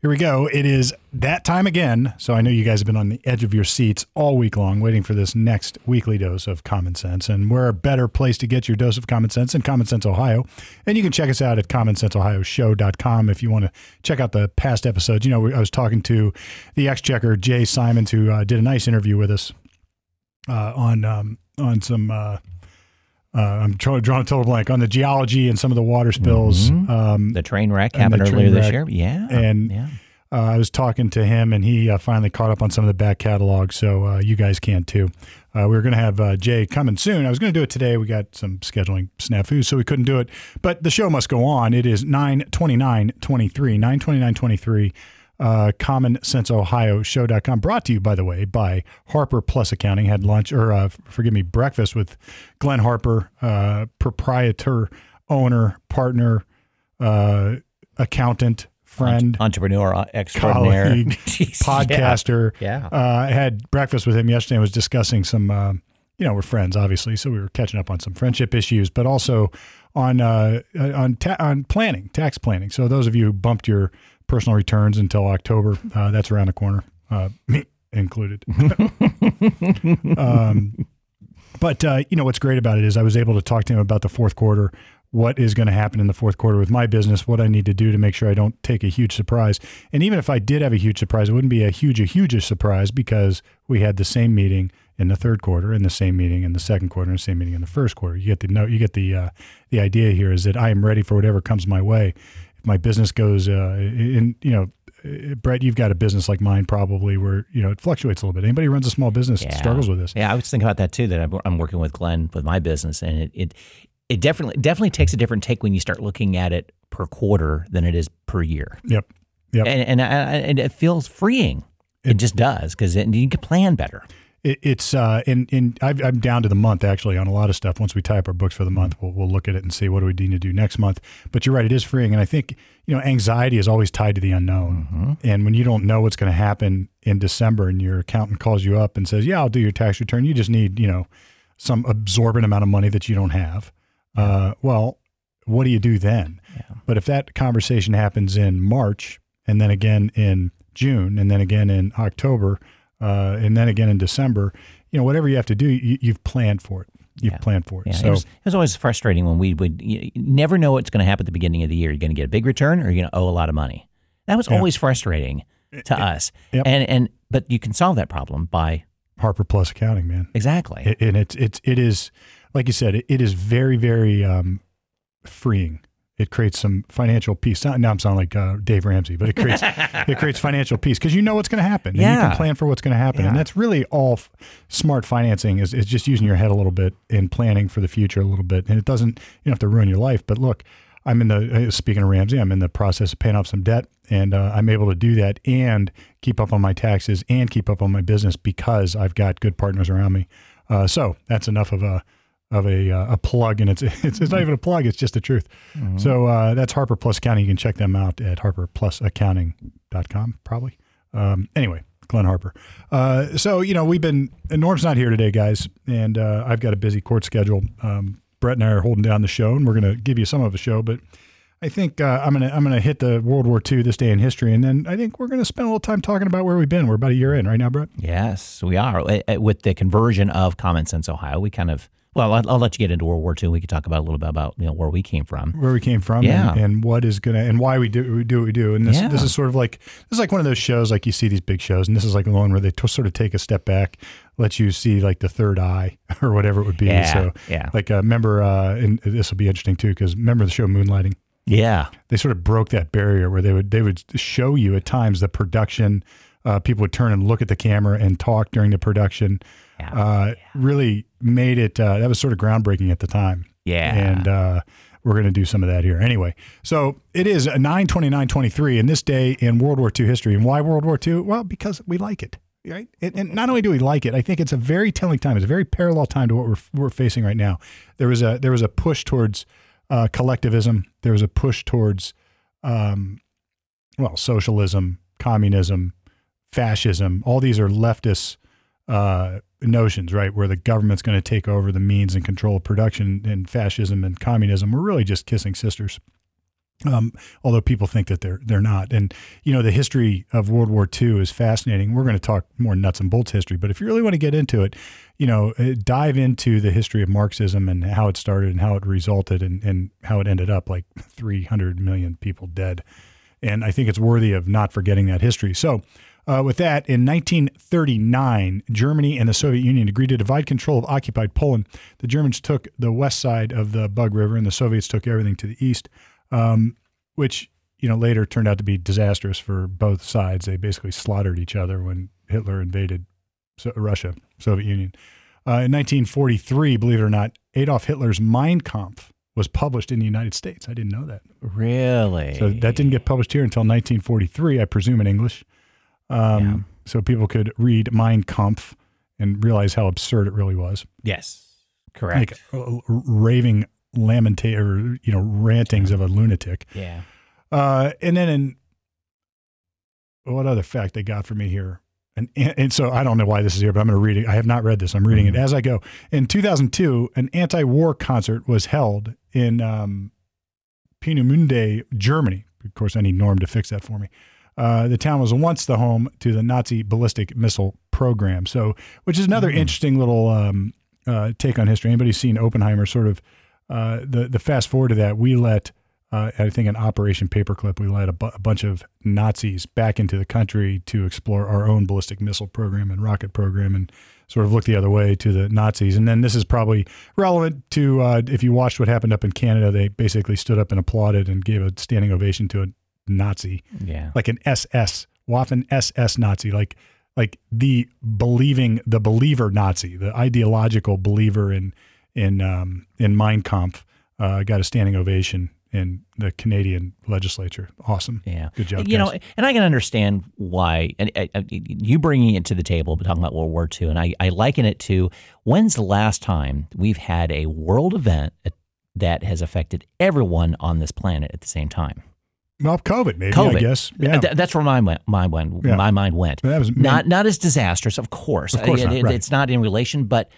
Here we go. It is that time again. So I know you guys have been on the edge of your seats all week long waiting for this next weekly dose of common sense. And we're a better place to get your dose of common sense than Common Sense Ohio. And you can check us out at commonsenseohioshow.com if you want to check out the past episodes. You know, I was talking to the exchequer, Jay Simons, who uh, did a nice interview with us uh, on, um, on some. Uh, uh, I'm trying, drawing a total blank on the geology and some of the water spills. Mhm. Um, The train wreck happened earlier train this year. Yeah. And- yeah. uh, I was talking to him, and he uh, finally caught up on some of the back catalog, so uh, you guys can too. Uh, we were going to have uh, Jay coming soon. I was going to do it today. We got some scheduling snafus, so we couldn't do it. But the show must go on. It is 92923, 92923, uh, commonsenseohioshow.com. Brought to you, by the way, by Harper Plus Accounting. Had lunch, or uh, forgive me, breakfast with Glenn Harper, uh, proprietor, owner, partner, uh, accountant, friend Entrepreneur uh, extraordinaire. colleague, podcaster. Yeah. Uh, I had breakfast with him yesterday and was discussing some, uh, you know, we're friends, obviously. So we were catching up on some friendship issues, but also on, uh, on, ta- on planning, tax planning. So those of you who bumped your personal returns until October, uh, that's around the corner, uh, me included. um, but uh, you know what's great about it is I was able to talk to him about the fourth quarter, what is going to happen in the fourth quarter with my business, what I need to do to make sure I don't take a huge surprise. And even if I did have a huge surprise, it wouldn't be a huge, a huge surprise because we had the same meeting in the third quarter, in the same meeting in the second quarter, and the same meeting in the first quarter. You get the note. You get the uh, the idea here is that I am ready for whatever comes my way. If my business goes uh, in, you know. uh, Brett, you've got a business like mine, probably where you know it fluctuates a little bit. Anybody who runs a small business Yeah. struggles with this. Yeah, I was thinking about that too. That I'm, working with Glenn with my business, and it, it it definitely definitely takes a different take when you start looking at it per quarter than it is per year, Yep, yep. and and, I, and it feels freeing. It, just does because you can plan better. It, it's uh, and and I've, I'm down to the month actually on a lot of stuff. Once we tie up our books for the month, we'll we'll look at it and see what do we need to do next month. But you're right, it is freeing, and I think you know anxiety is always tied to the unknown. And when you don't know what's going to happen in December, and your accountant calls you up and says, "Yeah, I'll do your tax return," you just need you know some absorbent amount of money that you don't have. Uh, well, what do you do then? But if that conversation happens in March and then again in June and then again in October uh, and then again in December, you know, whatever you have to do, you, you've planned for it. You've Yeah. planned for it. Yeah, so it, was, it was always frustrating when we would never know what's going to happen at the beginning of the year. You're going to get a big return, or you're going to owe a lot of money. That was always frustrating to us. Yep. And and but you can solve that problem by Harper Plus accounting, man. exactly. It, and it's it's it is like you said, it, it is very very um, freeing. It creates some financial peace. Now now I'm sounding like uh, Dave Ramsey, but it creates it creates financial peace because you know what's going to happen. And you can plan for what's going to happen, and that's really all f- smart financing is is just using your head a little bit and planning for the future a little bit. And it doesn't you don't have to ruin your life, but look. I'm in the uh, speaking of Ramsey. I'm in the process of paying off some debt, and uh, I'm able to do that and keep up on my taxes and keep up on my business because I've got good partners around me. Uh, so that's enough of a of a uh, a plug, and it's, it's it's not even a plug; it's just the truth. So uh, that's Harper Plus Accounting. You can check them out at Harper plus harperplusaccounting.com, probably. Um, anyway, Glenn Harper. Uh, so you know we've been Norm's not here today, guys, and uh, I've got a busy court schedule. Um, Brett and I are holding down the show, and we're going to give you some of the show, but. I think uh, I'm gonna I'm gonna hit the World War II this day in history, and then I think we're gonna spend a little time talking about where we've been. We're about a year in right now, Brett. Yes, we are. Uh, uh, With the conversion of Common Sense Ohio, we kind of, well, I'll, I'll let you get into World War II. We could talk about a little bit about you know where we came from. where we came from Yeah. and, and what is gonna and why we do we do what we do and this Yeah. this is sort of like this is like one of those shows like you see these big shows and this is like the one where they t- sort of take a step back let you see like the third eye or whatever it would be Yeah, so yeah. like uh, remember uh and this will be interesting too because remember the show moonlighting Yeah, they sort of broke that barrier where they would they would show you at times the production uh, people would turn and look at the camera and talk during the production Yeah. uh, really made it uh, that was sort of groundbreaking at the time. Yeah. and uh, we're going to do some of that here. Anyway so it is 92923 in this day in world war ii history. And why world war ii well because we like it right? And, and not only do we like it i think it's a very telling time. It's a very parallel time to what we're, we're facing right now. There was a there was a push towards uh, collectivism. There was a push towards um, well socialism communism fascism. All these are leftist uh, notions, right? Where the government's going to take over the means and control of production, and fascism and communism were really just kissing sisters. Um, although people think that they're they're not, and you know the history of World War II is fascinating. We're going to talk more nuts and bolts history, but if you really want to get into it, you know, uh, dive into the history of Marxism and how it started and how it resulted and, and how it ended up like 300 million people dead. And I think it's worthy of not forgetting that history. So, uh, with that, in 1939, Germany and the Soviet Union agreed to divide control of occupied Poland. The Germans took the west side of the Bug River, and the Soviets took everything to the east, um, which you know later turned out to be disastrous for both sides. They basically slaughtered each other when Hitler invaded so Russia, Soviet Union. Uh, in 1943, believe it or not, Adolf Hitler's Mein Kampf was published in the United States. I didn't know that. Really? So that didn't get published here until 1943, I presume in English. Um, yeah. So people could read Mein Kampf and realize how absurd it really was. Yes, correct. Like uh, raving lamentate or you know rantings of a lunatic. Yeah. Uh, and then in what other fact they got for me here? And, and so I don't know why this is here, but I'm going to read it. I have not read this. I'm reading mm-hmm. it as I go. In 2002, an anti-war concert was held in um, Peenemünde, Germany. Of course, I need Norm to fix that for me. Uh, the town was once the home to the Nazi ballistic missile program. So, which is another mm-hmm. interesting little um, uh, take on history. Anybody seen Oppenheimer? Sort of uh, the the fast forward to that, we let uh, I think in Operation Paperclip, we let a, bu- a, bunch of Nazis back into the country to explore our own ballistic missile program and rocket program and sort of look the other way to the Nazis. And then this is probably relevant to uh, if you watched what happened up in Canada, they basically stood up and applauded and gave a standing ovation to a Nazi. Yeah. Like an SS, Waffen SS Nazi, like like the believing the believer Nazi, the ideological believer in in um, in Mein Kampf, uh, got a standing ovation in the Canadian legislature. Awesome. Yeah. Good job. You guys. know, and I can understand why. And you bringing it to the table, but talking about World War II, and I, I liken it to when's the last time we've had a world event that has affected everyone on this planet at the same time? Well, COVID, maybe COVID. I guess. Yeah. Th- that's where my mind went. Yeah. My mind went. That was not not as disastrous, of course. Of course, it, not, right. it's not in relation, but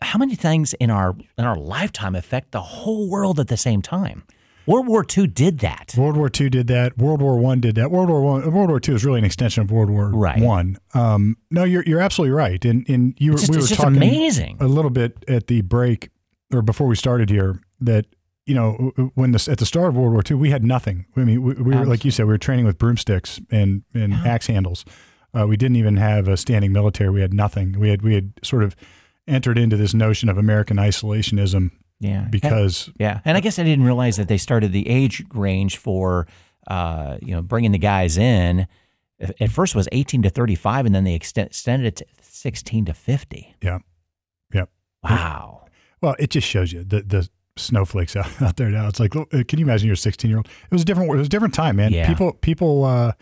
how many things in our in our lifetime affect the whole world at the same time? World War II did that. World War II did that. World War One did that. World War One, World War II is really an extension of World War right. One. Um, no, you're you're absolutely right. And and you just, we were talking amazing. a little bit at the break or before we started here that you know when this at the start of World War II we had nothing. I mean we, we were like you said we were training with broomsticks and and axe handles. Uh, we didn't even have a standing military. We had nothing. We had we had sort of entered into this notion of American isolationism yeah. Because and, yeah, and I guess I didn't realize that they started the age range for uh, you know bringing the guys in. At first was 18 to 35, and then they extended it to 16 to 50. Yeah. Yep. Wow. Well, it just shows you the the snowflakes out, out there now. It's like, can you imagine your 16 year old? It was a different. It was a different time, man. Yeah. People people. Uh,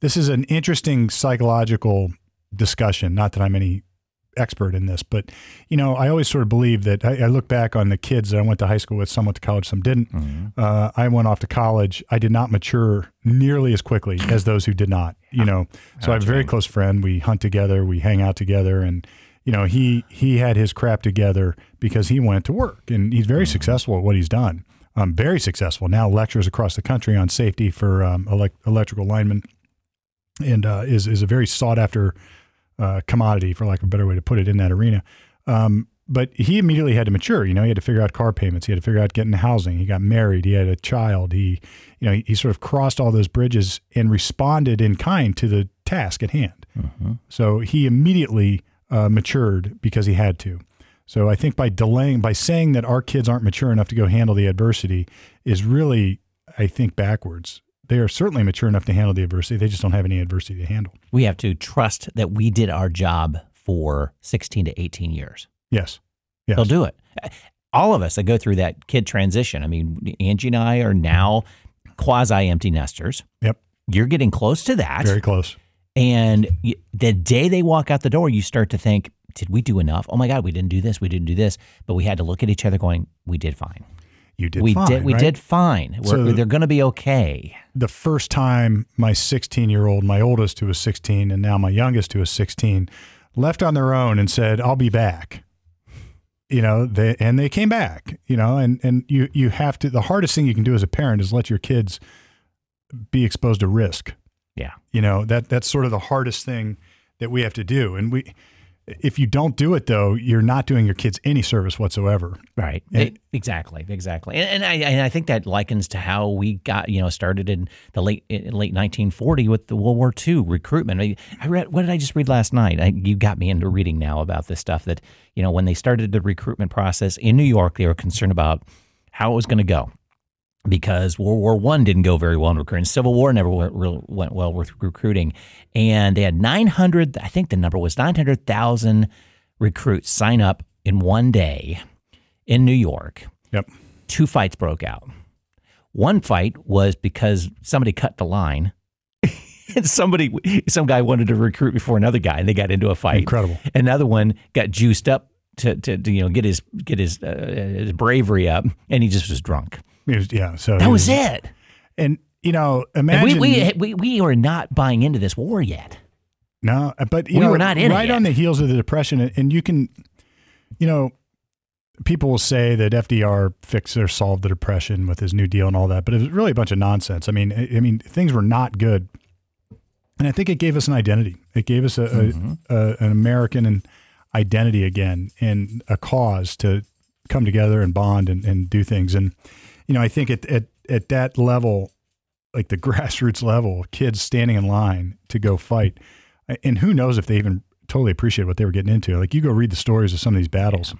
this is an interesting psychological discussion. Not that I'm any expert in this, but you know, I always sort of believe that I, I, look back on the kids that I went to high school with. Some went to college, some didn't. Mm-hmm. Uh, I went off to college. I did not mature nearly as quickly as those who did not. You know, so I have a very close friend. We hunt together, we hang out together, and you know, he he had his crap together because he went to work, and he's very mm-hmm. successful at what he's done. Um, very successful now. Lectures across the country on safety for um, elect- electrical linemen, and uh, is is a very sought after uh, commodity, for lack of a better way to put it, in that arena. Um, but he immediately had to mature. You know, he had to figure out car payments. He had to figure out getting housing. He got married. He had a child. He, you know, he, he sort of crossed all those bridges and responded in kind to the task at hand. Mm-hmm. So he immediately uh, matured because he had to. So I think by delaying, by saying that our kids aren't mature enough to go handle the adversity, is really, I think, backwards they are certainly mature enough to handle the adversity. They just don't have any adversity to handle. We have to trust that we did our job for 16 to 18 years. Yes. yes. They'll do it. All of us that go through that kid transition. I mean, Angie and I are now quasi empty nesters. Yep. You're getting close to that. Very close. And the day they walk out the door, you start to think, did we do enough? Oh my God, we didn't do this. We didn't do this. But we had to look at each other going, we did fine you did we fine, did we right? did fine so they're going to be okay the first time my 16 year old my oldest who was 16 and now my youngest who is 16 left on their own and said i'll be back you know, they and they came back, you know, and and you you have to. The hardest thing you can do as a parent is let your kids be exposed to risk. Yeah. You know that that's sort of the hardest thing that we have to do, and we. If you don't do it though, you're not doing your kids any service whatsoever. Right. And- exactly. Exactly. And, and I and I think that likens to how we got you know started in the late in late 1940 with the World War II recruitment. I, I read what did I just read last night? I, you got me into reading now about this stuff that you know when they started the recruitment process in New York, they were concerned about how it was going to go because World War One didn't go very well in recruiting. Civil War never went, real- went well with recruiting, and they had 900. I think the number was 900,000 recruits sign up in one day in New York. Yep. Two fights broke out. One fight was because somebody cut the line. And somebody, some guy wanted to recruit before another guy, and they got into a fight. Incredible. Another one got juiced up to, to, to you know get his get his, uh, his bravery up, and he just was drunk. Was- yeah. So That he was it. And you know, And imagine we, we we we were not buying into this war yet. No, but you We know, were not in right on the heels of the depression, and you can, you know, people will say that FDR fixed or solved the depression with his New Deal and all that, but it was really a bunch of nonsense. I mean, I, I mean, things were not good, and I think it gave us an identity. It gave us a, a, a an American and identity again, and a cause to come together and bond and, and do things. And you know, I think at at at that level, like the grassroots level, kids standing in line to go fight and who knows if they even totally appreciate what they were getting into. Like you go read the stories of some of these battles,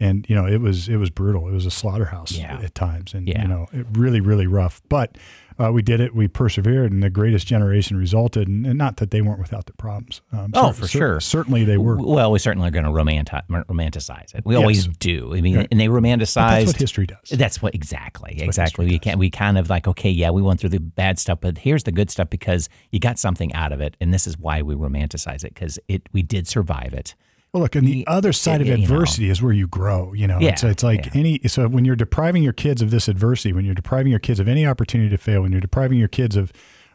and you know it was it was brutal. It was a slaughterhouse Yeah. at times, and Yeah. you know it really really rough. But uh, we did it. We persevered, and the greatest generation resulted. And, and not that they weren't without their problems. Um, Oh, for sure. Certainly they were. Well, we certainly are going to romanti- romanticize it. We always do. I mean, Right. and they romanticize. that's what history does. That's what exactly, what exactly. history We can we kind of like okay, yeah, we went through the bad stuff, but here's the good stuff because you got something out of it, and this is why we romanticize it because it we did survive it. Well, look, and the other side of you know. adversity is where you grow. You know, it's, Yeah, it's like yeah. any. So when you're depriving your kids of this adversity, when you're depriving your kids of any opportunity to fail, when you're depriving your kids of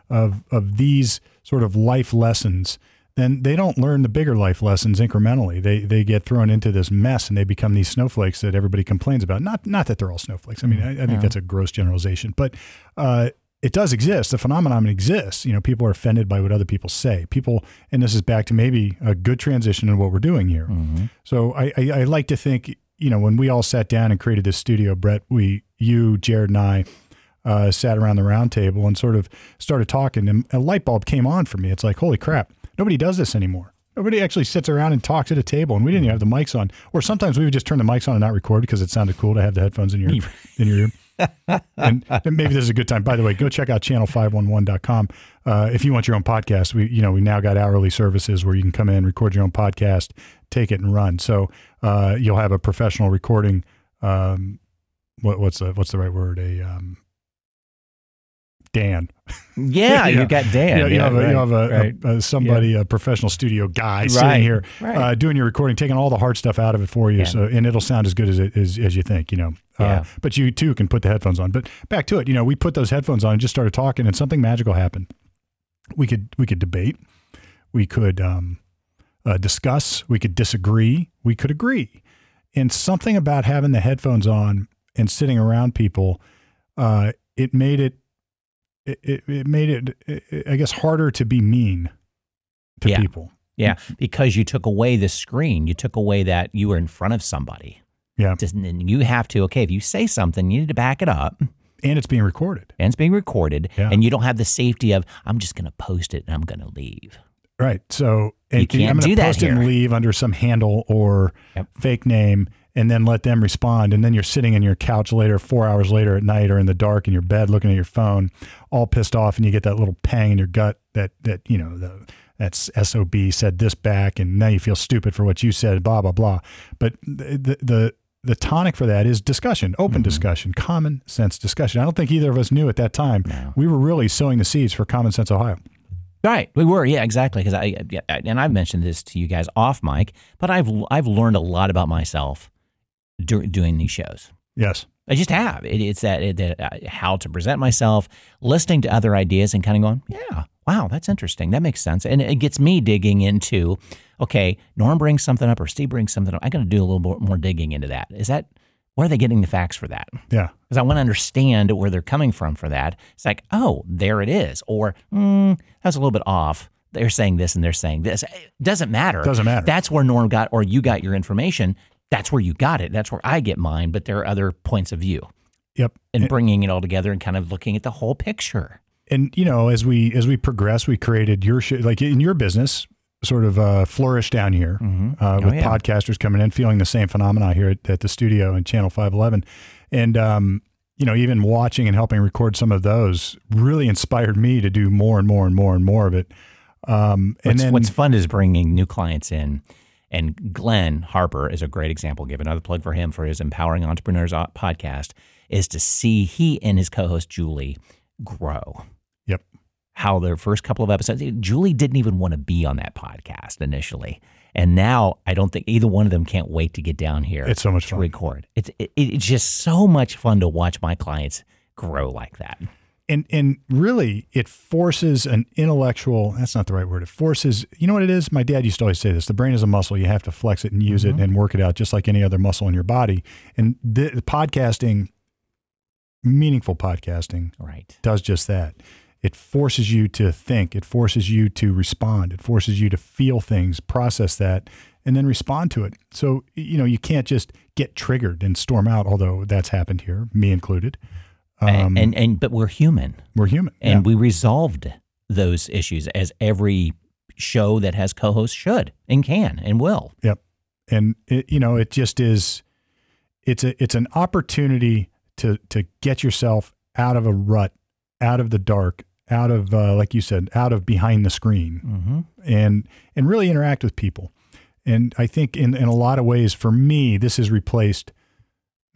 of of these sort of life lessons, then they don't learn the bigger life lessons incrementally. They they get thrown into this mess and they become these snowflakes that everybody complains about. Not not that they're all snowflakes. I mean, I, I think that's a gross generalization, but. Uh, it does exist. The phenomenon exists. You know, people are offended by what other people say. People, and this is back to maybe a good transition in what we're doing here. So I, I, I like to think, you know, when we all sat down and created this studio, Brett, we, you, Jared, and I uh, sat around the round table and sort of started talking, and a light bulb came on for me. It's like, holy crap, nobody does this anymore. Nobody actually sits around and talks at a table, and we didn't even have the mics on. Or sometimes we would just turn the mics on and not record because it sounded cool to have the headphones in your in your ear. and, and maybe this is a good time. By the way, go check out channel511.com. Uh, if you want your own podcast, we, you know, we now got hourly services where you can come in, record your own podcast, take it and run. So, uh, you'll have a professional recording. Um, what, what's the, what's the right word? A, um, Dan. Yeah, Yeah. you got Dan. you, yeah, have a, right, you have a, right. a, a somebody, a professional studio guy Right, sitting here uh, doing your recording, taking all the hard stuff out of it for you. So, and it'll sound as good as it as, as you think, you know. Uh, but you too can put the headphones on. But back to it, you know, we put those headphones on and just started talking, and something magical happened. We could we could debate, we could um, uh, discuss, we could disagree, we could agree, and something about having the headphones on and sitting around people, uh, it made it. It, it, it made it, it, I guess, harder to be mean to Yeah. people. Yeah, because you took away the screen. You took away that you were in front of somebody. Yeah. Just, and you have to, okay, if you say something, you need to back it up. And it's being recorded. And it's being recorded. Yeah. And you don't have the safety of, I'm just going to post it and I'm going to leave. Right. So and You can't I'm do gonna that post it and here. leave under some handle or Yep. fake name and then let them respond. And then you're sitting in your couch later, four hours later at night or in the dark in your bed looking at your phone, all pissed off, and you get that little pang in your gut that that, you know, the that's SOB said this back and now you feel stupid for what you said, blah, blah, blah. But the the the, tonic for that is discussion, open Mm-hmm. discussion, common sense discussion. I don't think either of us knew at that time. No. We were really sowing the seeds for Common Sense Ohio. Right, we were, yeah, exactly. Because I, and I've mentioned this to you guys off mic, but I've I've learned a lot about myself dur- doing these shows. Yes. I just have. It, it's that, it, that uh, how to present myself, listening to other ideas, and kind of going, yeah, Wow, that's interesting. That makes sense. And it gets me digging into okay, Norm brings something up or Steve brings something up. I got to do a little bit more digging into that. Is that where are they getting the facts for that? Yeah. Because I want to understand where they're coming from for that. It's like, oh, there it is. Or, mm, that's a little bit off. They're saying this and they're saying this. It doesn't matter. Doesn't matter. That's where Norm got or you got your information. That's where you got it. That's where I get mine. But there are other points of view Yep. and bringing it all together and kind of looking at the whole picture. and you know as we as we progress we created your sh- like in your business sort of uh, flourished down here uh, with yeah. podcasters coming in feeling the same phenomena here at, at the studio and channel 511 and um, you know even watching and helping record some of those really inspired me to do more and more and more and more of it um, and What's, then what's fun is bringing new clients in. And Glenn Harper is a great example. Give another plug for him for his Empowering Entrepreneurs uh, podcast. Is to see he and his co-host Julie grow. yep How their first couple of episodes, Julie didn't even want to be on that podcast initially, and now I don't think either one of them can't wait to get down here. It's so much to fun. record. It's it, it's just so much fun to watch my clients grow like that. And and really it forces an intellectual that's not the right word it forces you know what it is? My dad used to always say this the brain is a muscle you have to flex it and use it mm-hmm. and work it out just like any other muscle in your body. And the, the podcasting meaningful podcasting Right. does just that. It forces you to think it forces you to respond it forces you to feel things process that and then respond to it. So you know you can't just get triggered and storm out although that's happened here me included and, and and but we're human. we're human and we resolved those issues as every show that has co-hosts should and can and will. Yep. And it, you know, it just is it's a it's an opportunity to to get yourself out of a rut, out of the dark, out of uh, like you said, out of behind the screen Mm-hmm. and and really interact with people. And I think in in a lot of ways for me this has replaced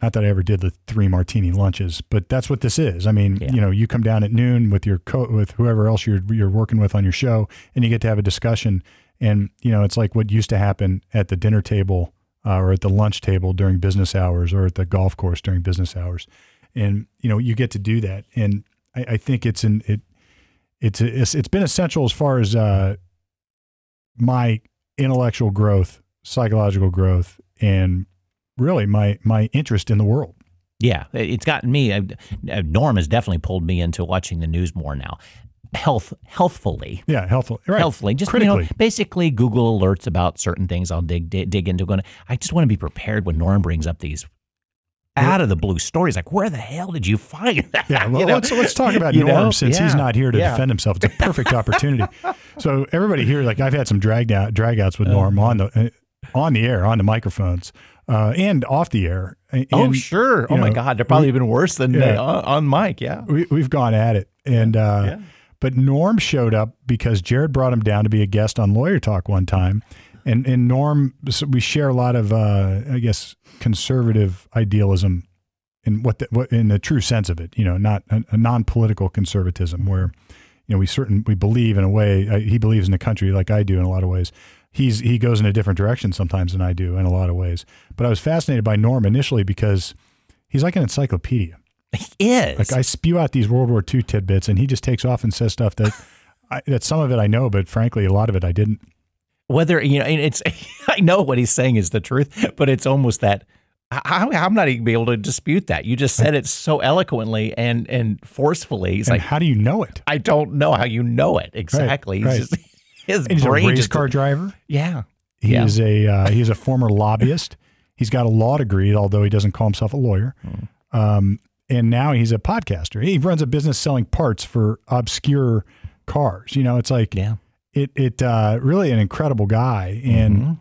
not that I ever did the three martini lunches, but that's what this is. I mean, Yeah. you know, you come down at noon with your co- with whoever else you're you're working with on your show, and you get to have a discussion. And you know, it's like what used to happen at the dinner table uh, or at the lunch table during business hours, or at the golf course during business hours. And you know, you get to do that. And I, I think it's an it it's it's it's been essential as far as uh, my intellectual growth, psychological growth, and really my my interest in the world. Yeah, it's gotten me. uh, uh, Norm has definitely pulled me into watching the news more now. Health, healthfully, Yeah, helpful. Right. healthfully. Just you know, basically Google alerts about certain things. I'll dig dig, dig into. Going, I just want to be prepared when Norm brings up these out of the blue stories. Like, where the hell did you find that? Yeah, well, You know? let's let's talk about Norm know? since he's not here to Yeah. defend himself. It's a perfect opportunity. So everybody here, like I've had some drag out drag outs Uh-huh. with Norm on the uh, on the air, on the microphones, uh, and off the air. And, oh, sure. Oh you my God, they're probably even worse than Yeah. on, on mic. Yeah. we, we've gone at it, and uh, Yeah. but Norm showed up because Jared brought him down to be a guest on Lawyer Talk one time, and and Norm, so we share a lot of uh, I guess conservative idealism in what the, what in the true sense of it, you know, not a, a non-political conservatism where you know we certain we believe in a way uh, he believes in the country like I do in a lot of ways. He's he goes in a different direction sometimes than I do in a lot of ways. But I was fascinated by Norm initially because he's like an encyclopedia. He is. Like I spew out these World War II tidbits, and he just takes off and says stuff that I, that some of it I know, but frankly, a lot of it I didn't. whether you know and it's i know what he's saying is the truth but it's almost that i'm not even be able to dispute that you just said it so eloquently and and forcefully he's And like how do you know it? i don't know how you know it exactly right. just- his And he's a race car driver. yeah He Yeah. is a uh, he's a former lobbyist. He's got a law degree, although he doesn't call himself a lawyer. Hmm. Um, and now he's a podcaster. He runs a business selling parts for obscure cars. You know, it's like yeah it it uh, really an incredible guy and Mhm.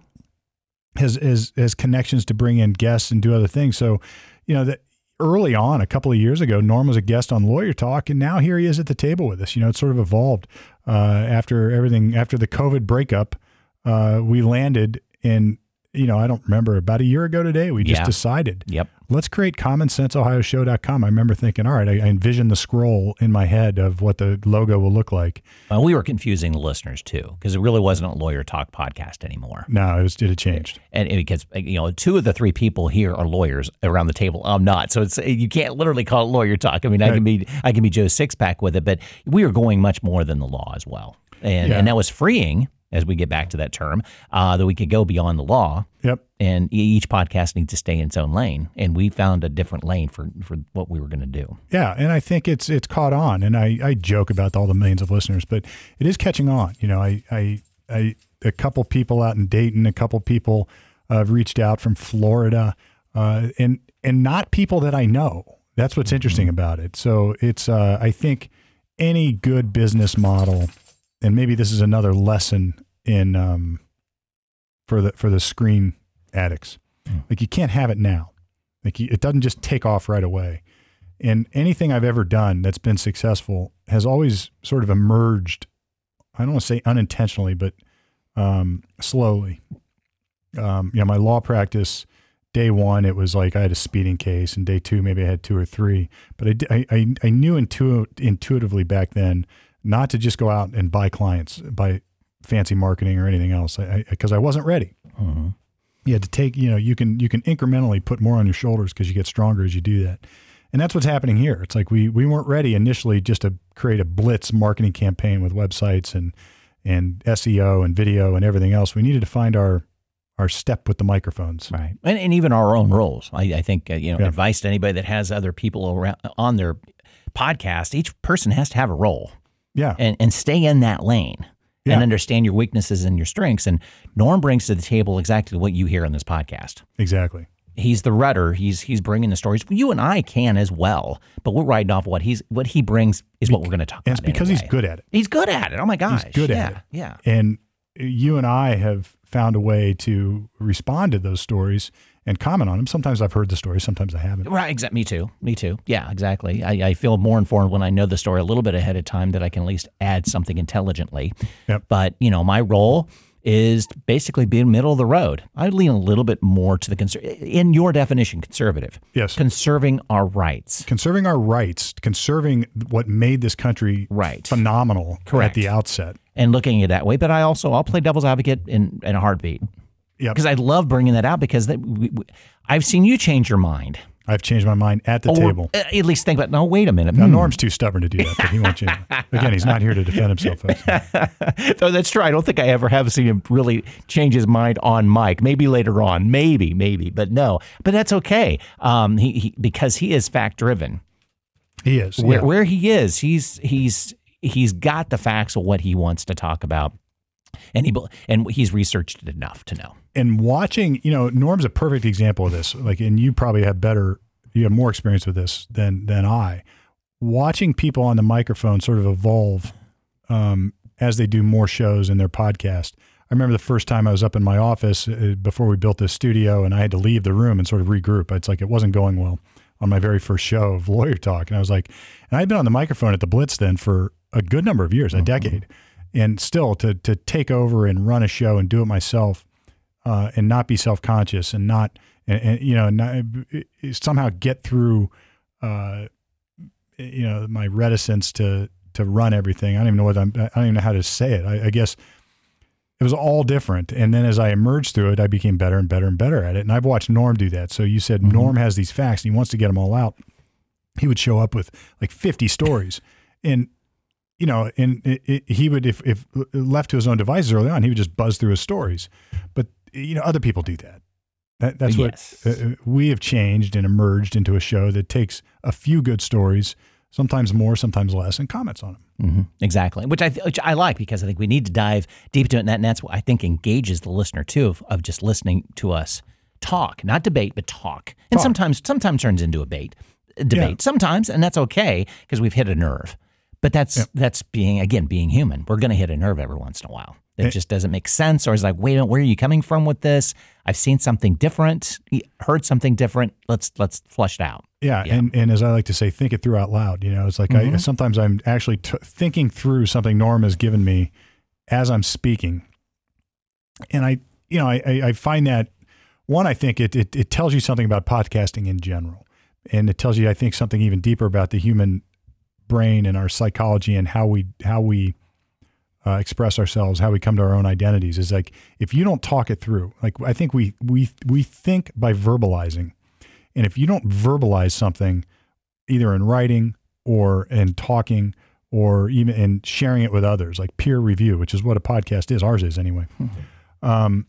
has, has has connections to bring in guests and do other things. So, you know that early on, a couple of years ago, Norm was a guest on Lawyer Talk, and now here he is at the table with us. You know, it's sort of evolved after everything after the COVID breakup. Uh, we landed and you know, I don't remember about a year ago today, we just Yeah. decided Yep. let's create commonsenseohioshow.com. I remember thinking, all right, I, I envisioned the scroll in my head of what the logo will look like. Well, we were confusing the listeners too, because it really wasn't a lawyer talk podcast anymore. No, it was it had changed. And and because you know, two of the three people here are lawyers around the table. I'm not, so it's you can't literally call it lawyer talk. I mean, I can be I can be Joe Sixpack with it, but we are going much more than the law as well, and Yeah. and that was freeing as we get back to that term uh, that we could go beyond the law. Yep. And each podcast needs to stay in its own lane, and we found a different lane for for what we were going to do. Yeah, and I think it's it's caught on, and I, I joke about all the millions of listeners, but it is catching on. You know, I I, I a couple people out in Dayton, a couple people uh, have reached out from Florida, uh, and and not people that I know. That's what's interesting about it. So it's uh, I think any good business model, and maybe this is another lesson in um, for the for the screen addicts. Like you can't have it now. Like you, it doesn't just take off right away. And anything I've ever done that's been successful has always sort of emerged. I don't want to say unintentionally, but um, slowly. Um, you know, my law practice, day one, it was like I had a speeding case, and day two, maybe I had two or three. But I, I, I knew intu- intuitively back then not to just go out and buy clients, buy fancy marketing or anything else, because I, because I wasn't ready. You had to take, you know, you can you can incrementally put more on your shoulders because you get stronger as you do that. And that's what's happening here. It's like we we weren't ready initially just to create a blitz marketing campaign with websites and and SEO and video and everything else. We needed to find our our step with the microphones. Right. And, and even our own roles. I, I think, uh, you know, Yeah. advice to anybody that has other people around on their podcast, each person has to have a role Yeah. and, and stay in that lane Yeah. and understand your weaknesses and your strengths. And Norm brings to the table exactly what you hear on this podcast. Exactly. He's the rudder. He's he's bringing the stories. You and I can as well, but we're riding off what he's what he brings is what we're going to talk about. And it's about. because he's good at it. He's good at it. Oh my gosh, he's good at it. Yeah, And you and I have found a way to respond to those stories and comment on them. Sometimes I've heard the story, sometimes I haven't. Right, exactly. Me too. Me too. Yeah, exactly. I, I feel more informed when I know the story a little bit ahead of time that I can at least add something intelligently. Yep. But you know, my role is basically being middle of the road. I lean a little bit more to the conser- in your definition, conservative. Yes. Conserving our rights. conserving our rights, conserving what made this country Right. phenomenal Correct. at the outset. and looking at it that way. But I also I'll play devil's advocate in, in a heartbeat Yep. because I love bringing that out because that, we, we, I've seen you change your mind. I've changed my mind at the Or table. uh, at least think about no. Wait a minute. Now, Hmm. Norm's too stubborn to do that, but he won't change. Again, he's not here to defend himself. Though that's true. I don't think I ever have seen him really change his mind on mic. Maybe later on, maybe, maybe, but no. But that's okay. Um, he, he because he is fact driven. He is. Where, yeah. where he is, he's he's he's got the facts of what he wants to talk about, and he and he's researched it enough to know. And watching, you know, Norm's a perfect example of this. Like, and you probably have better, you have more experience with this than than I. Watching people on the microphone sort of evolve um, as they do more shows in their podcast. I remember the first time I was up in my office uh, before we built this studio, and I had to leave the room and sort of regroup. It's like it wasn't going well on my very first show of Lawyer Talk, and I was like, and I'd been on the microphone at the Blitz then for a good number of years, a decade, and still to to take over and run a show and do it myself, uh, and not be self conscious and not and, and you know not, somehow get through, uh, you know, my reticence to to run everything. I don't even know what I'm. I don't even know how to say it. I, I guess it was all different. And then as I emerged through it, I became better and better and better at it. And I've watched Norm do that. So you said Norm has these facts and he wants to get them all out. He would show up with like 50 stories. And, you know, and it, it, he would, if, if left to his own devices early on, he would just buzz through his stories. But, you know, other people do that. that that's Yes. what uh, we have changed and emerged into a show that takes a few good stories, sometimes more, sometimes less, and comments on them. hmm Exactly, which I which I like because I think we need to dive deep into it, and, that, and that's what I think engages the listener too of, of just listening to us talk, not debate, but talk, and Talk. sometimes sometimes turns into a bait, debate, Yeah. sometimes, and that's okay because we've hit a nerve. But that's that's being again being human. We're going to hit a nerve every once in a while. It just doesn't make sense, or it's like, wait, where are you coming from with this? I've seen something different, heard something different. Let's let's flush it out. Yeah, Yeah. and and as I like to say, think it through out loud. You know, it's like I, mm-hmm. sometimes I'm actually t- thinking through something Norm has given me as I'm speaking, and I, you know, I I, I find that one, I think it, it it tells you something about podcasting in general, and it tells you, I think, something even deeper about the human brain and our psychology and how we how we uh, express ourselves, how we come to our own identities. Is like if you don't talk it through, like I think we we we think by verbalizing, and if you don't verbalize something, either in writing or in talking or even in sharing it with others, like peer review, which is what a podcast is. Ours is anyway. Um,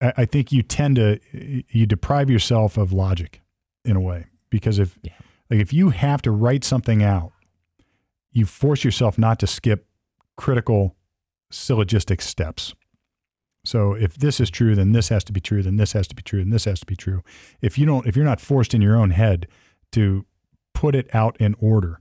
I, I think you tend to you deprive yourself of logic in a way because if Yeah. like if you have to write something out, you force yourself not to skip critical syllogistic steps. So if this is true, then this has to be true, then this has to be true, and this has to be true. If you don't, if you're not forced in your own head to put it out in order,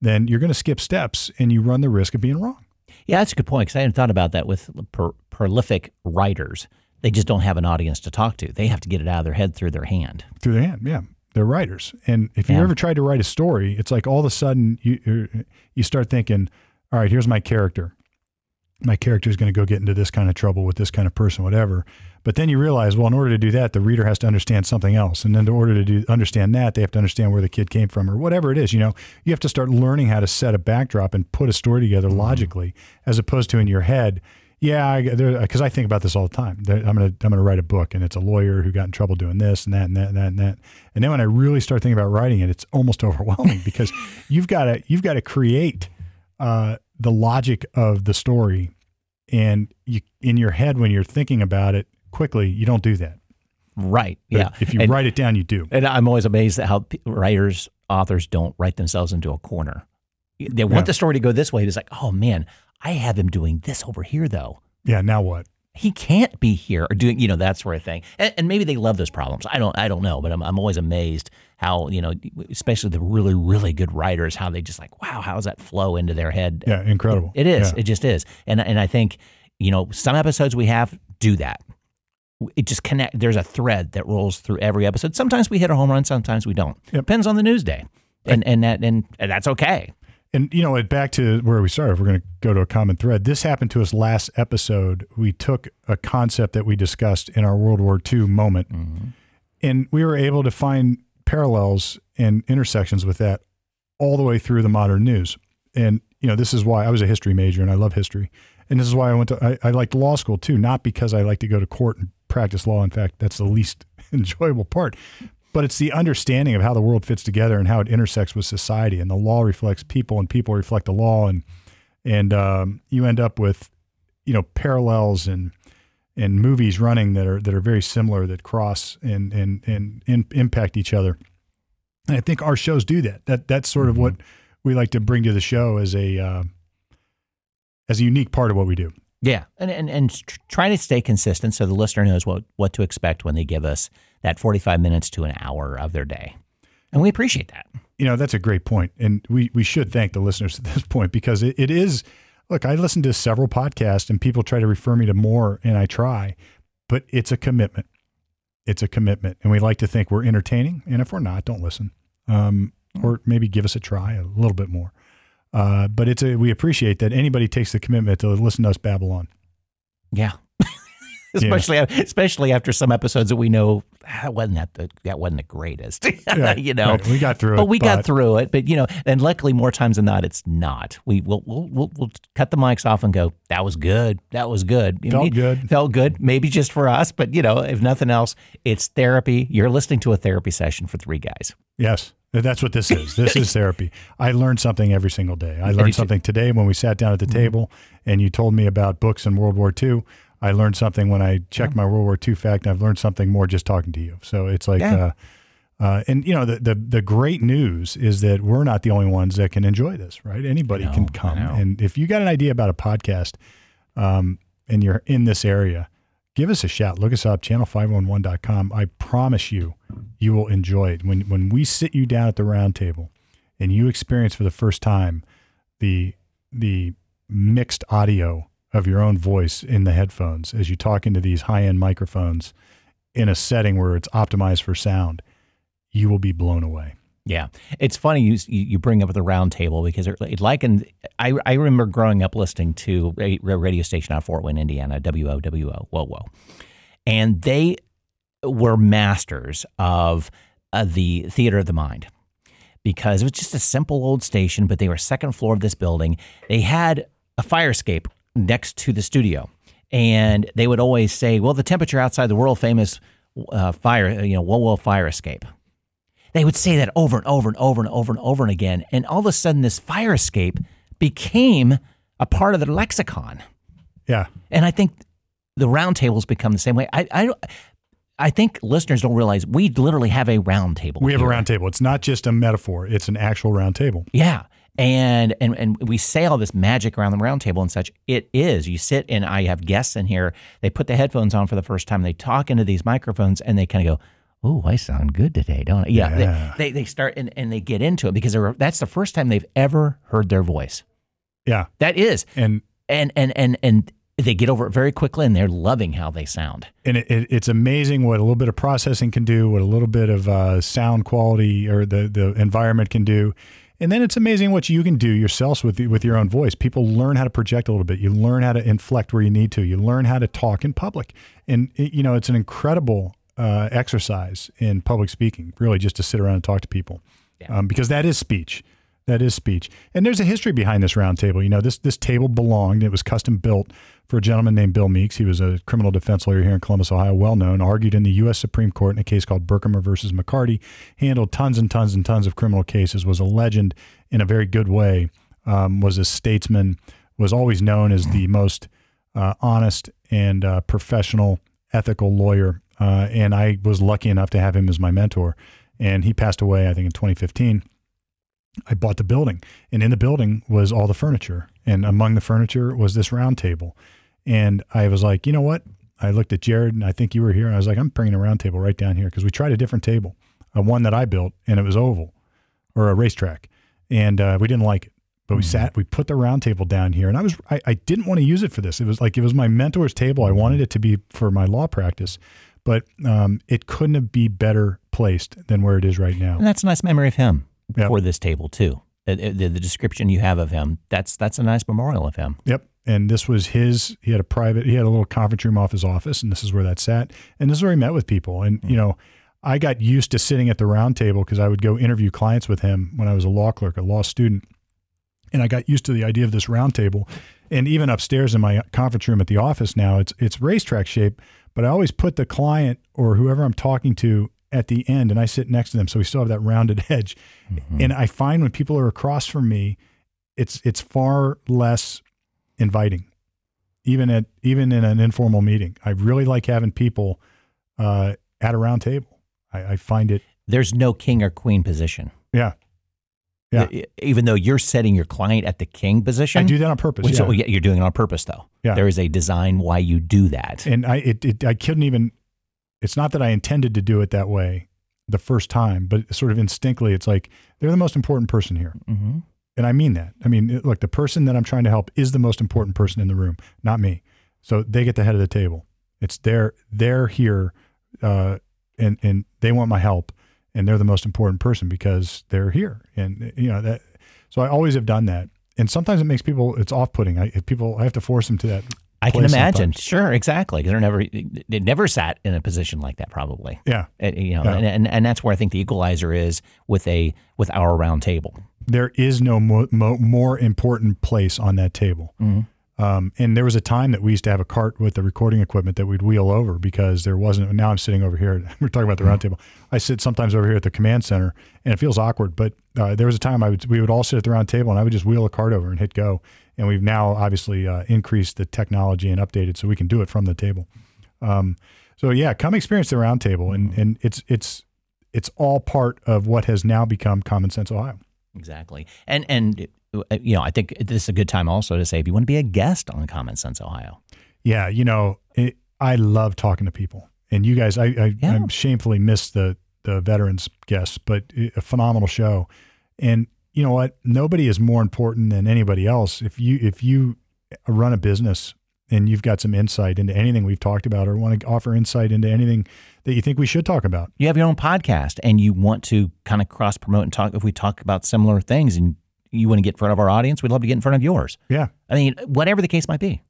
then you're going to skip steps and you run the risk of being wrong. Yeah, that's a good point because I hadn't thought about that with per, prolific writers. They just don't have an audience to talk to. They have to get it out of their head through their hand. through their hand. Yeah, they're writers. And if you Yeah. ever tried to write a story, it's like all of a sudden you you start thinking, all right, here's my character. My character is going to go get into this kind of trouble with this kind of person, whatever. But then you realize, well, in order to do that, the reader has to understand something else, and then in order to do understand that, they have to understand where the kid came from, or whatever it is. You know, you have to start learning how to set a backdrop and put a story together mm-hmm. logically, as opposed to in your head. Yeah, because I think about this all the time. I'm gonna I'm gonna write a book, and it's a lawyer who got in trouble doing this and that and that and that and that. And then when I really start thinking about writing it, it's almost overwhelming because you've got to you've got to create uh, the logic of the story, and you in your head when you're thinking about it quickly, you don't do that. Right. But yeah. If you and, write it down, you do. and I'm always amazed at how p- writers, authors don't write themselves into a corner. They want Yeah. the story to go this way. It's like, oh man, I have him doing this over here though. Yeah. Now what? He can't be here or doing, you know, that sort of thing. And, and maybe they love those problems. I don't, I don't know, but I'm, I'm always amazed how, you know, especially the really, really good writers, how they just like, wow, how does that flow into their head? Yeah. Incredible. It is. Yeah. It just is. And and I think, you know, some episodes we have do that. It just connect. There's a thread that rolls through every episode. Sometimes we hit a home run. Sometimes we don't. It Depends on the news day, and and that and, and that's okay. And you know, back to where we started, if we're going to go to a common thread. This happened to us last episode. We took a concept that we discussed in our World War II moment, mm-hmm. and we were able to find parallels and intersections with that all the way through the modern news. And you know, this is why I was a history major and I love history, and this is why I went to I, I liked law school too, not because I like to go to court and practice law. In fact, that's the least enjoyable part. But it's the understanding of how the world fits together and how it intersects with society, and the law reflects people, and people reflect the law, and and um, you end up with you know parallels and and movies running that are that are very similar that cross and and and, in, impact each other. And I think our shows do that. That that's sort of what we like to bring to the show as a uh, as a unique part of what we do. Yeah, and and and tr- try to stay consistent so the listener knows what what to expect when they give us that 45 minutes to an hour of their day, and we appreciate that. You know, that's a great point. And we, we should thank the listeners at this point because it, it is, look, I listen to several podcasts and people try to refer me to more and I try, but it's a commitment. It's a commitment. And we like to think we're entertaining. And if we're not, don't listen. Um, or maybe give us a try a little bit more. Uh, but it's a, we appreciate that anybody takes the commitment to listen to us babble on. Yeah. especially especially after some episodes that we know that wasn't that the, that wasn't the greatest, Yeah, you know. right. we got through it. But we got through it. But you know, and luckily more times than not, it's not. We will we'll, we'll, we'll cut the mics off and go. That was good. That was good. Felt good. Felt good. Maybe just for us, but you know, if nothing else, it's therapy. You're listening to a therapy session for three guys. Yes, that's what this is. This is therapy. I learn something every single day. I learned something today when we sat down at the mm-hmm. table and you told me about books in World War II. I learned something when I checked my World War II fact. And I've learned something more just talking to you. So it's like, Yeah. uh, uh, and you know, the, the the great news is that we're not the only ones that can enjoy this, right? Anybody know, can come, and if you got an idea about a podcast, um, and you're in this area, give us a shout. Look us up, channel511.com. I promise you, you will enjoy it. When, when we sit you down at the round table and you experience for the first time the, the mixed audio of your own voice in the headphones as you talk into these high end microphones in a setting where it's optimized for sound, you will be blown away. Yeah, it's funny you you bring up the round table because it, it like in I I remember growing up listening to a radio station out of Fort Wayne, Indiana, WOWO, whoa whoa, and they were masters of uh, the theater of the mind because it was just a simple old station, but they were second floor of this building. They had a fire escape next to the studio, and they would always say, "Well, the temperature outside the world famous uh, fire, you know, WOWO fire escape." They would say that over and over and over and over and over and again, and all of a sudden, this fire escape became a part of their lexicon. Yeah. And I think the roundtables become the same way. I, I, I think listeners don't realize we literally have a round table. We have here. a round table. It's not just a metaphor, it's an actual round table. Yeah. And, and and we say all this magic around the round table and such. It is. You sit and I have guests in here. They put the headphones on for the first time. They talk into these microphones and they kind of go, "Oh, I sound good today, don't I?" Yeah. Yeah. They, they they start and, and they get into it because that's the first time they've ever heard their voice. Yeah. That is. And And and and and they get over it very quickly and they're loving how they sound. and it, it, it's amazing what a little bit of processing can do, what a little bit of uh, sound quality or the the environment can do, and then it's amazing what you can do yourselves with with your own voice. People learn how to project a little bit. You learn how to inflect where you need to. You learn how to talk in public, and it, you know it's an incredible uh, exercise in public speaking. Really, just to sit around and talk to people, um, because that is speech. That is speech. And there's a history behind this round table. You know, this this table belonged, it was custom built for a gentleman named Bill Meeks. He was a criminal defense lawyer here in Columbus, Ohio, well known, argued in the U.S. Supreme Court in a case called Berkemer versus McCarty, handled tons and tons and tons of criminal cases, was a legend in a very good way, um, was a statesman, was always known as the most uh, honest and uh, professional, ethical lawyer. Uh, and I was lucky enough to have him as my mentor. And he passed away, I think, in 2015. I bought the building, and in the building was all the furniture, and among the furniture was this round table. And I was like, you know what? I looked at Jared, and I think you were here, and I was like, I'm bringing a round table right down here because we tried a different table, a one that I built, and it was oval or a racetrack, and uh, we didn't like it. But we sat, we put the round table down here, and I was, I, I didn't want to use it for this. It was like it was my mentor's table. I wanted it to be for my law practice, but um, it couldn't have be better placed than where it is right now. And that's a nice memory of him Yep. for this table too. Uh, The, the, the description you have of him, that's that's a nice memorial of him. Yep. And this was his, he had a private, he had a little conference room off his office, and this is where that sat. And this is where he met with people. And, you know, I got used to sitting at the round table because I would go interview clients with him when I was a law clerk, a law student. And I got used to the idea of this round table. And even upstairs in my conference room at the office now, it's it's racetrack shape, but I always put the client or whoever I'm talking to at the end and I sit next to them. So we still have that rounded edge. And I find when people are across from me, it's it's far less inviting, even at even in an informal meeting. I really like having people uh, at a round table. I, I find it, There's no king or queen position. yeah. Yeah. Even though you're setting your client at the king position. I do that on purpose. Which- yeah. oh, yeah, you're doing it on purpose though. Yeah. There is a design why you do that. and I it, it I couldn't even. It's not that I intended to do it that way the first time, but sort of instinctively, it's like they're the most important person here, hmm and I mean that. I mean, look, the person that I'm trying to help is the most important person in the room, not me. So they get the head of the table. It's their they're here, uh, and and they want my help, and they're the most important person because they're here, and you know that. So I always have done that, and sometimes it makes people it's off putting. I people I have to force them to that. I can imagine. sometimes. Sure, exactly. They're never they never sat in a position like that probably. Yeah, Uh, you know, Yeah. and, and and that's where I think the equalizer is with a with our round table. there is no mo- mo- more important place on that table. Um, and there was a time that we used to have a cart with the recording equipment that we'd wheel over because there wasn't. Now I'm sitting over here. We're talking about the round table. I sit sometimes over here at the command center, and it feels awkward. But uh, there was a time I would we would all sit at the round table, and I would just wheel a cart over and hit go. And we've now obviously uh, increased the technology and updated so we can do it from the table. Um, so yeah, come experience the roundtable, and and it's it's it's all part of what has now become Common Sense Ohio. Exactly. And and uh, you know, I think this is a good time also to say if you want to be a guest on Common Sense Ohio. Yeah, you know, it, I love talking to people, and you guys, I, I Yeah. I'm shamefully missed the the veterans guests, but a phenomenal show. And you know what? Nobody is more important than anybody else. If you if you run a business and you've got some insight into anything we've talked about, or want to offer insight into anything that you think we should talk about, You have your own podcast and you want to kind of cross promote and talk if we talk about similar things and you want to get in front of our audience, we'd love to get in front of yours. yeah, I mean, whatever the case might be.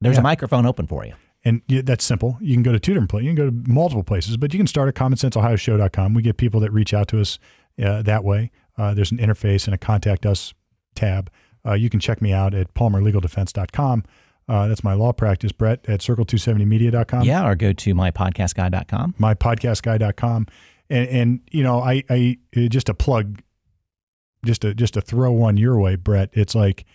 There's Yeah. a microphone open for you. And that's simple. You can go to two different places. You can go to multiple places, but you can start at commonsenseohioshow.com. We get people that reach out to us uh, that way. Uh, there's an interface and a contact us tab. Uh, you can check me out at palmerlegaldefense.com. Uh, that's my law practice. Brett at circle270media.com. Yeah, or go to mypodcastguy.com. Mypodcastguy.com. And, and you know, I, I uh, just a plug, just to just to throw one your way, Brett. It's like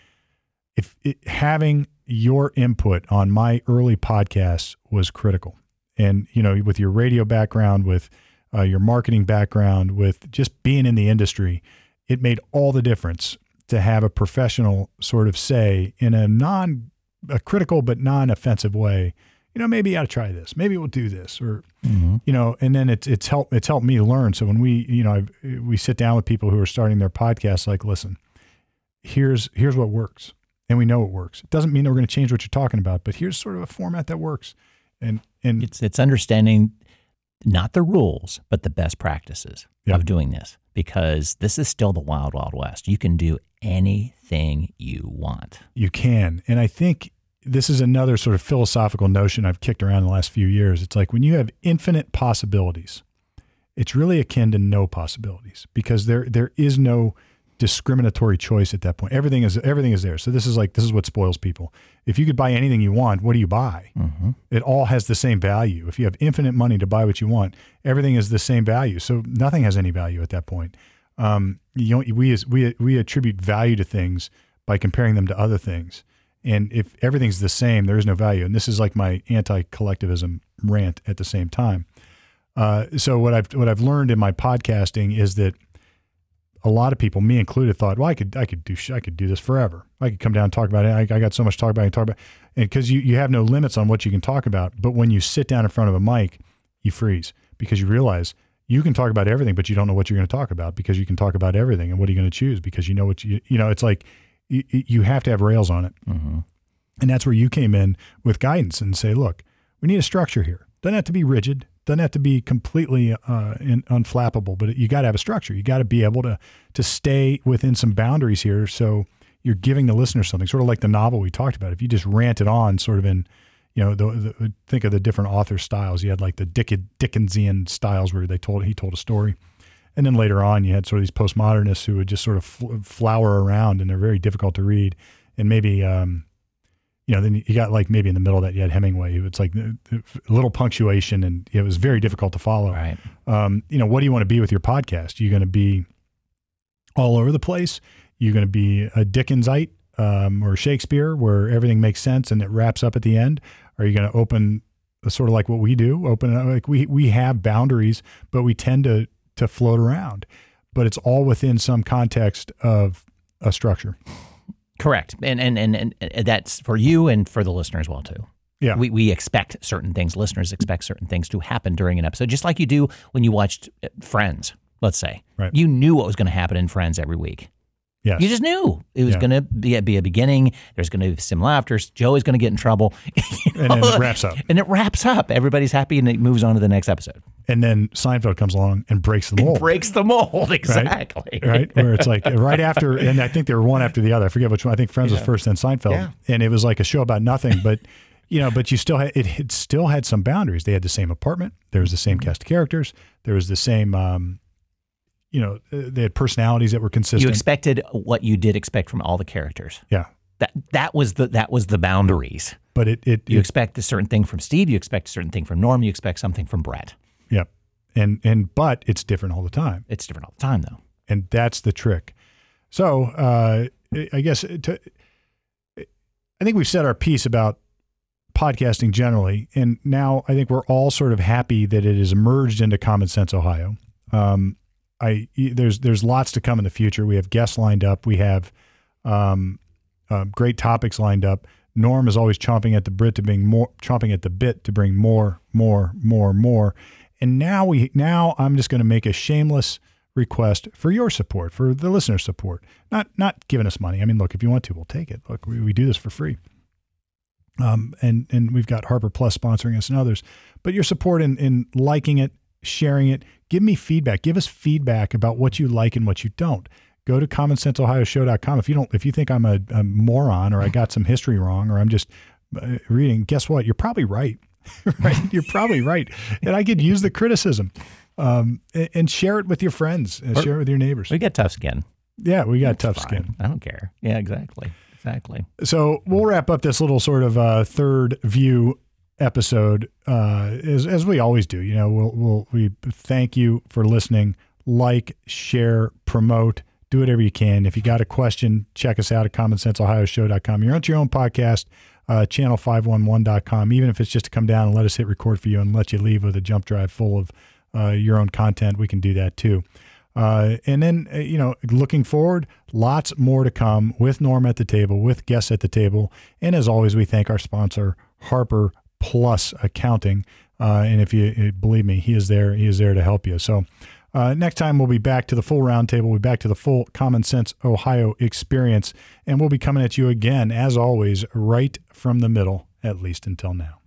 if it, having your input on my early podcasts was critical, and you know, with your radio background, with uh, your marketing background, with just being in the industry, it made all the difference to have a professional sort of say in a non a critical but non-offensive way you know maybe to try this. Maybe we'll do this or Mm-hmm. you know and then it's it's helped it's helped me learn. So when we you know I've, we sit down with people who are starting their podcasts like listen here's here's what works and we know it works. It doesn't mean that we're going to change what you're talking about but here's sort of a format that works. And and It's it's understanding not the rules, but the best practices Yeah. of doing this because this is still the wild, wild west. You can do anything you want. You can. And I think this is another sort of philosophical notion I've kicked around the last few years. It's like when you have infinite possibilities, it's really akin to no possibilities because there there is no discriminatory choice at that point. Everything is everything is there. So this is like this is what spoils people. If you could buy anything you want, what do you buy? Mm-hmm. It all has the same value. If you have infinite money to buy what you want, everything is the same value. So nothing has any value at that point. Um, you know, we we we attribute value to things by comparing them to other things. And if everything's the same, there is no value. And this is like my anti-collectivism rant at the same time. Uh, so what I've what I've learned in my podcasting is that a lot of people, me included, thought, well, I could I could do I could do this forever. I could come down and talk about it. I, I got so much to talk about. I can talk about, and because you you have no limits on what you can talk about. But when you sit down in front of a mic, you freeze because you realize you can talk about everything, but you don't know what you're going to talk about because you can talk about everything. And what are you going to choose? Because you know what you you know. It's like you, you have to have rails on it. Mm-hmm. And that's where you came in with guidance and say, look, we need a structure here. Doesn't have to be rigid. Doesn't have to be completely uh, in, unflappable, but you got to have a structure. You got to be able to to stay within some boundaries here. So you're giving the listener something, sort of like the novel we talked about. If you just rant it on, sort of in, you know, the, the, think of the different author styles. You had like the Dick, Dickensian styles where they told he told a story, and then later on you had sort of these postmodernists who would just sort of fl- flower around, and they're very difficult to read. And maybe um, you know, then you got like maybe in the middle of that you had Hemingway. It's like a little punctuation, and it was very difficult to follow. Right. Um, you know, what do you want to be with your podcast? You're going to be all over the place. You're going to be a Dickensite um, or Shakespeare, where everything makes sense and it wraps up at the end. Are you going to open sort of like what we do? Open like we we have boundaries, but we tend to to float around. But it's all within some context of a structure. Correct. And, and and and that's for you and for the listener as well too. Yeah. We we expect certain things. Listeners expect certain things to happen during an episode, just like you do when you watched uh, Friends. Let's say Right. you knew what was going to happen in Friends every week. Yes. You just knew it was Yeah. going to be, be a beginning. There's going to be some laughter. Joey's going to get in trouble, You and then it wraps up. and it wraps up. Everybody's happy, and it moves on to the next episode. And then Seinfeld comes along and breaks the mold. Breaks the mold exactly. right? Where it's like right after, and I think they were one after the other. I forget which one. I think Friends was first, then Seinfeld, Yeah. and it was like a show about nothing. But you know, but you still had it, it. Still had some boundaries. They had the same apartment. There was the same cast of characters. There was the same. Um, you know, uh, they had personalities that were consistent. You expected what you did expect from all the characters. yeah, That that was the that was the boundaries. but it it, You it expect a certain thing from Steve. You expect a certain thing from Norm. You expect something from Brett. Yeah, and and but it's different all the time. It's different all the time, though. and that's the trick. So uh, I guess to, I think we've said our piece about podcasting generally, and now I think we're all sort of happy that it has emerged into Common Sense Ohio. Um, I there's there's lots to come in the future. We have guests lined up. We have um, uh, great topics lined up. Norm is always chomping at the bit to bring more, chomping at the bit to bring more, more, more, more. And now we now I'm just going to make a shameless request for your support, for the listener support. Not not giving us money. I mean, look, if you want to, we'll take it. Look, we, we do this for free. Um, and and we've got Harper Plus sponsoring us and others. But your support in in liking it, sharing it, give me feedback. Give us feedback about what you like and what you don't. Go to commonsenseohioshow.com. If you don't, if you think I'm a, a moron or I got some history wrong or I'm just uh, reading, guess what? You're probably right. right? You're probably right. And I could use the criticism um, and, and share it with your friends and Or- share it with your neighbors. We got tough skin. Yeah, we got tough Fine. skin. I don't care. Yeah, exactly. Exactly. So we'll wrap up this little sort of uh, third view episode uh, as as we always do. You know, we'll we'll we thank you for listening. Like, share, promote, do whatever you can. If you got a question, check us out at commonsenseohioshow.com. You're on your own podcast, uh, channel511.com. Even if it's just to come down and let us hit record for you and let you leave with a jump drive full of uh, your own content, we can do that too. Uh, and then, uh, you know, looking forward, lots more to come with Norm at the table, with guests at the table. And as always, we thank our sponsor, Harper Plus Accounting. Uh, and if you uh, believe me, he is there. He is there to help you. So uh, next time, we'll be back to the full roundtable. We'll be back to the full Common Sense Ohio experience. And we'll be coming at you again, as always, right from the middle, at least until now.